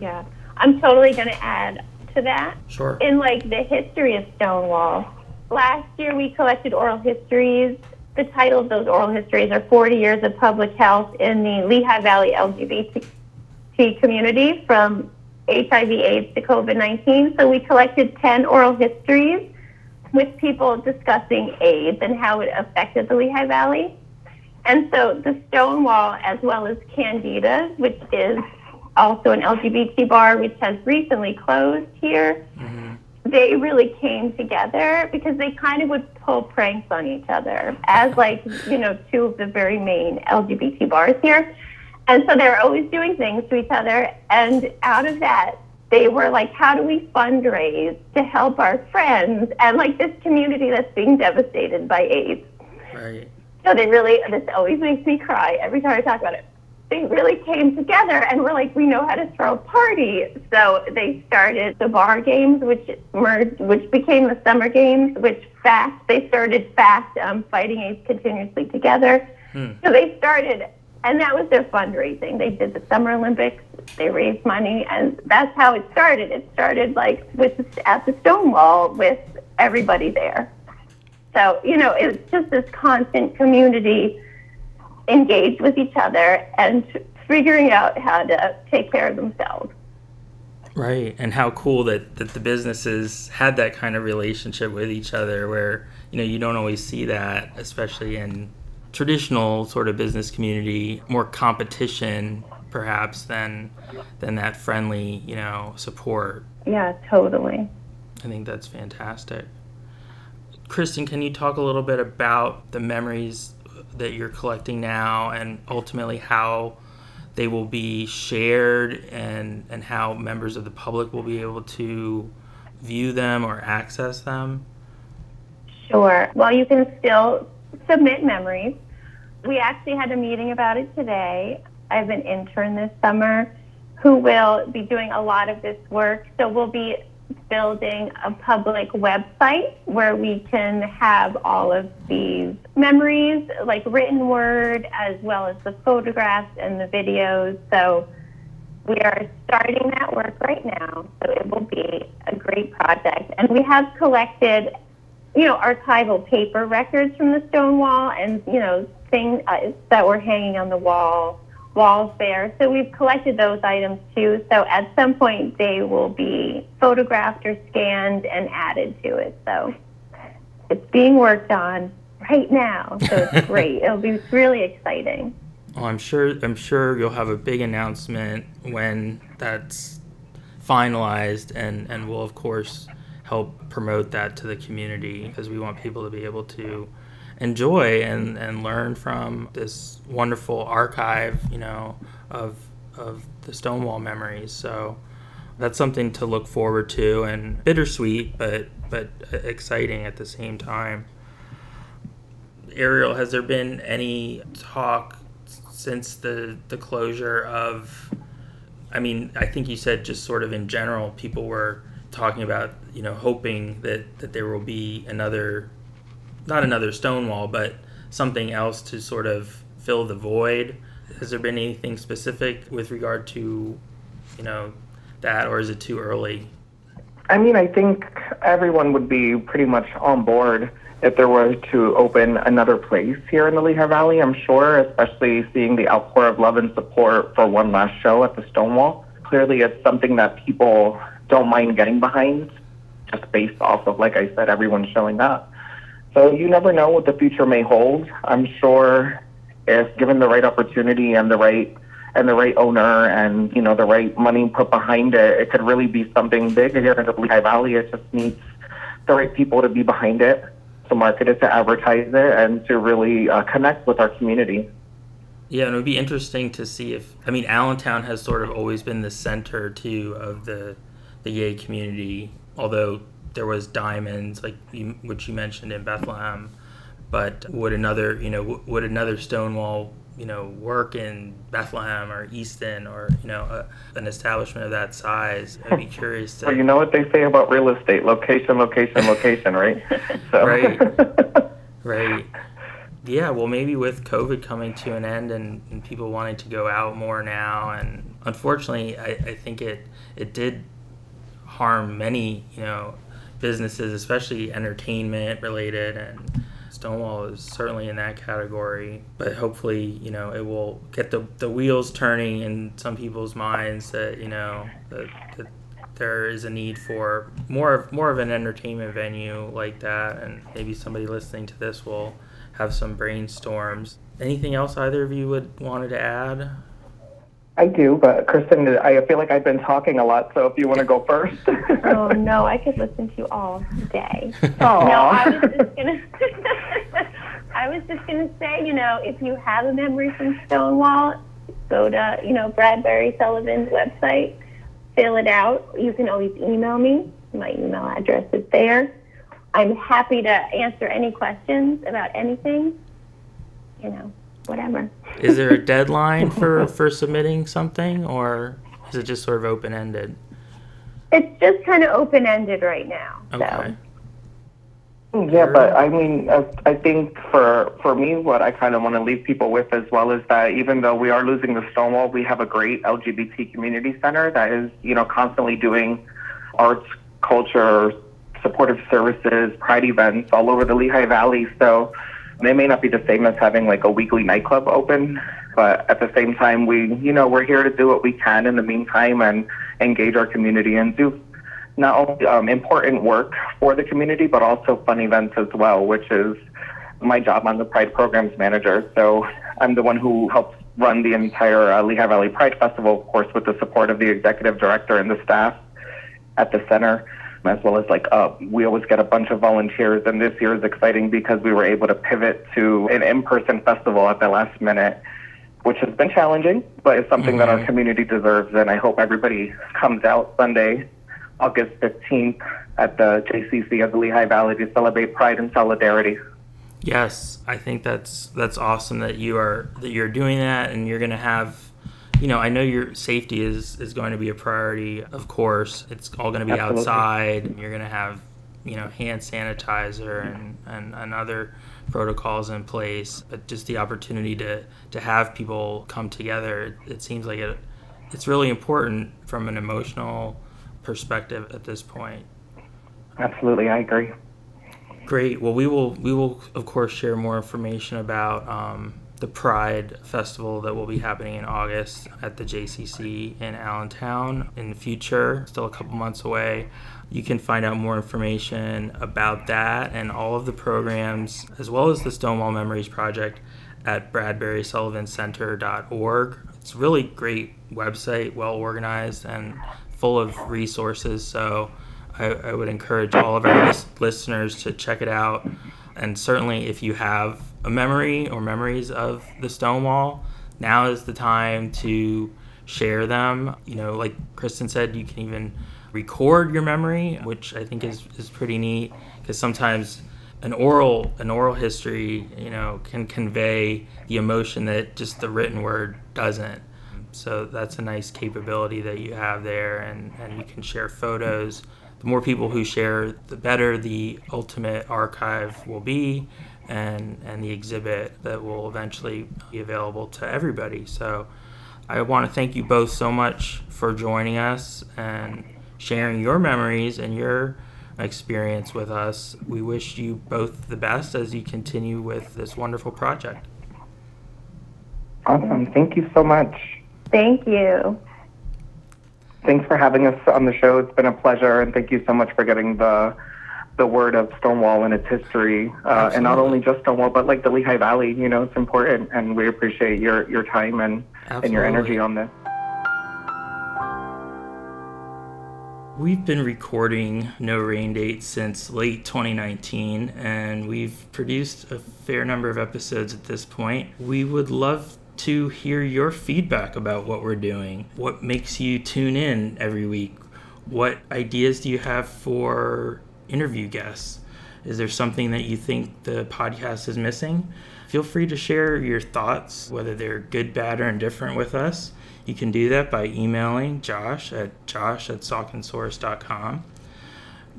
S3: Yeah. I'm totally going to add to that.
S1: Sure.
S3: In like the history of Stonewall, last year we collected oral histories. The title of those oral histories are 40 Years of Public Health in the Lehigh Valley LGBT community from HIV AIDS to COVID 19. So we collected 10 oral histories with people discussing AIDS and how it affected the Lehigh Valley. And so the Stonewall, as well as Candida, which is also an LGBT bar, which has recently closed here, mm-hmm. they really came together because they kind of would pull pranks on each other as like, you know, two of the very main LGBT bars here. And so they were always doing things to each other. And out of that, they were like, how do we fundraise to help our friends and like this community that's being devastated by AIDS?
S1: Right.
S3: So they really, this always makes me cry every time I talk about it. They really came together and were like, we know how to throw a party. So they started the bar games, which merged, which became the summer games, which fast, they started fast um, fighting AIDS continuously together. So they started, and that was their fundraising. They did the Summer Olympics, they raised money, and that's how it started. It started like with at the Stonewall with everybody there. So, you know, it's just this constant community engaged with each other and figuring out how to take care of themselves.
S1: Right, and how cool that, that the businesses had that kind of relationship with each other where, you know, you don't always see that, especially in traditional sort of business community, more competition perhaps than than that friendly, you know, support.
S3: Yeah, totally.
S1: I think that's fantastic. Kristen, can you talk a little bit about the memories that you're collecting now and ultimately how they will be shared and, and how members of the public will be able to view them or access them?
S3: Sure. Well, you can still submit memories. We actually had a meeting about it today. I have an intern this summer who will be doing a lot of this work. So we'll be building a public website where we can have all of these memories, like written word, as well as the photographs and the videos. So we are starting that work right now. So it will be a great project. And we have collected, you know, archival paper records from the Stonewall and, you know, things uh, that were hanging on the wall walls there. So we've collected those items too. So at some point they will be photographed or scanned and added to it. So it's being worked on right now. So it's [laughs] great. It'll be really exciting.
S1: Well, I'm sure I'm sure you'll have a big announcement when that's finalized and and we'll of course help promote that to the community because we want people to be able to enjoy and, and learn from this wonderful archive, you know, of of the Stonewall memories. So that's something to look forward to and bittersweet, but but exciting at the same time. Ariel, has there been any talk since the the closure of? I mean, I think you said just sort of in general, people were talking about you know hoping that that there will be another, not another Stonewall, but something else to sort of fill the void. Has there been anything specific with regard to, you know, that, or is it too early?
S2: I mean, I think everyone would be pretty much on board if there was to open another place here in the Lehigh Valley, I'm sure, especially seeing the outpour of love and support for one last show at the Stonewall. Clearly, it's something that people don't mind getting behind, just based off of, like I said, everyone showing up. So you never know what the future may hold. I'm sure if given the right opportunity and the right and the right owner and you know the right money put behind it, it could really be something big here in the Lehigh Valley. It just needs the right people to be behind it, to market it, to advertise it, and to really uh, connect with our community.
S1: Yeah, and it would be interesting to see if I mean Allentown has sort of always been the center too of the the gay community, although there was diamonds like you, which you mentioned in Bethlehem but would another, you know, would another Stonewall, you know, work in Bethlehem or Easton or you know a, an establishment of that size? I'd be [laughs] curious to.
S2: Well, you know what they say about real estate: location, location, location, right? [laughs]
S1: So. Right. [laughs] right. Yeah, well, maybe with COVID coming to an end and, and people wanting to go out more now, and unfortunately, I, I think it it did harm many, you know, businesses, especially entertainment related and Stonewall is certainly in that category, but hopefully, you know, it will get the, the wheels turning in some people's minds that, you know, that, that there is a need for more of, more of an entertainment venue like that, and maybe somebody listening to this will have some brainstorms. Anything else either of you would wanted to add?
S2: I do, but Kristen, I feel like I've been talking a lot, so if you want to go first. [laughs]
S3: oh no, I could listen to you all day. Aww. [laughs] No, I was just gonna. [laughs] I was just gonna say, you know, if you have a memory from Stonewall, go to you know Bradbury Sullivan's website, fill it out. You can always email me. My email address is there. I'm happy to answer any questions about anything. You know whatever.
S1: is there a deadline for [laughs] for submitting something, or is it just sort of open ended?
S3: It's just kind of open ended right now. Okay.
S2: So. Yeah, but I mean, I think for for me, what I kind of want to leave people with as well is that even though we are losing the Stonewall, we have a great LGBT community center that is, you know, constantly doing arts, culture, supportive services, pride events all over the Lehigh Valley. So they may not be the same as having like a weekly nightclub open, but at the same time, we, you know, we're here to do what we can in the meantime and engage our community and do not only um, important work for the community, but also fun events as well, which is my job. I'm the Pride Programs Manager, so I'm the one who helps run the entire uh, Lehigh Valley Pride Festival, of course, with the support of the executive director and the staff at the center as well as like uh, we always get a bunch of volunteers. And this year is exciting because we were able to pivot to an in-person festival at the last minute, which has been challenging, but it's something mm-hmm. that our mm-hmm. community deserves. And I hope everybody comes out Sunday, August 15th at the JCC of the Lehigh Valley to celebrate Pride and Solidarity.
S1: Yes, I think that's that's awesome that you are that you're doing that and you're going to have you know, I know your safety is is going to be a priority. Of course, it's all going to be Absolutely. outside, and you're going to have you know hand sanitizer and, and, and other protocols in place. But just the opportunity to to have people come together, it, it seems like it it's really important from an emotional perspective at this point.
S2: Absolutely, I agree.
S1: Great. Well, we will we will of course share more information about. Um, the Pride Festival that will be happening in August at the JCC in Allentown in the future, still a couple months away. You can find out more information about that and all of the programs, as well as the Stonewall Memories Project, at bradburysullivancenter.org. It's a really great website, well organized and full of resources. So I, I would encourage all of our listeners to check it out. And certainly, if you have a memory or memories of the Stonewall, now is the time to share them. You know, like Kristen said, you can even record your memory, which I think is, is pretty neat because sometimes an oral an oral history, you know, can convey the emotion that just the written word doesn't. So that's a nice capability that you have there, and, and you can share photos. The more people who share, the better the ultimate archive will be, and, and the exhibit that will eventually be available to everybody. So I want to thank you both so much for joining us and sharing your memories and your experience with us. We wish you both the best as you continue with this wonderful project.
S2: Awesome. Thank you so much.
S3: Thank you.
S2: Thanks for having us on the show. It's been a pleasure, and thank you so much for getting the the word of Stonewall and its history, uh, and not only just Stonewall, but like the Lehigh Valley. You know, it's important, and we appreciate your your time and and your energy on this.
S1: We've been recording No Rain Date since late 2019, and we've produced a fair number of episodes at this point. We would love to hear your feedback about what we're doing. What makes you tune in every week? What ideas do you have for interview guests? Is there something that you think the podcast is missing? Feel free to share your thoughts, whether they're good, bad, or indifferent, with us. You can do that by emailing Josh at josh at sauconsource.com.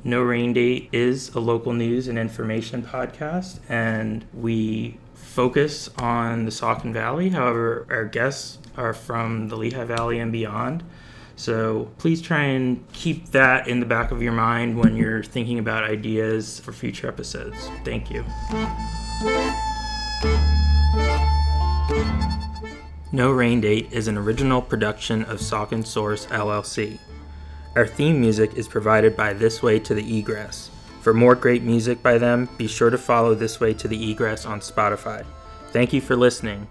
S1: No Rain Date is a local news and information podcast, and we focus on the Saucon Valley. However, our guests are from the Lehigh Valley and beyond. So please try and keep that in the back of your mind when you're thinking about ideas for future episodes. Thank you. No Rain Date is an original production of Saucon Source LLC. Our theme music is provided by This Way to the Egress. For more great music by them, be sure to follow This Way to the Egress on Spotify. Thank you for listening.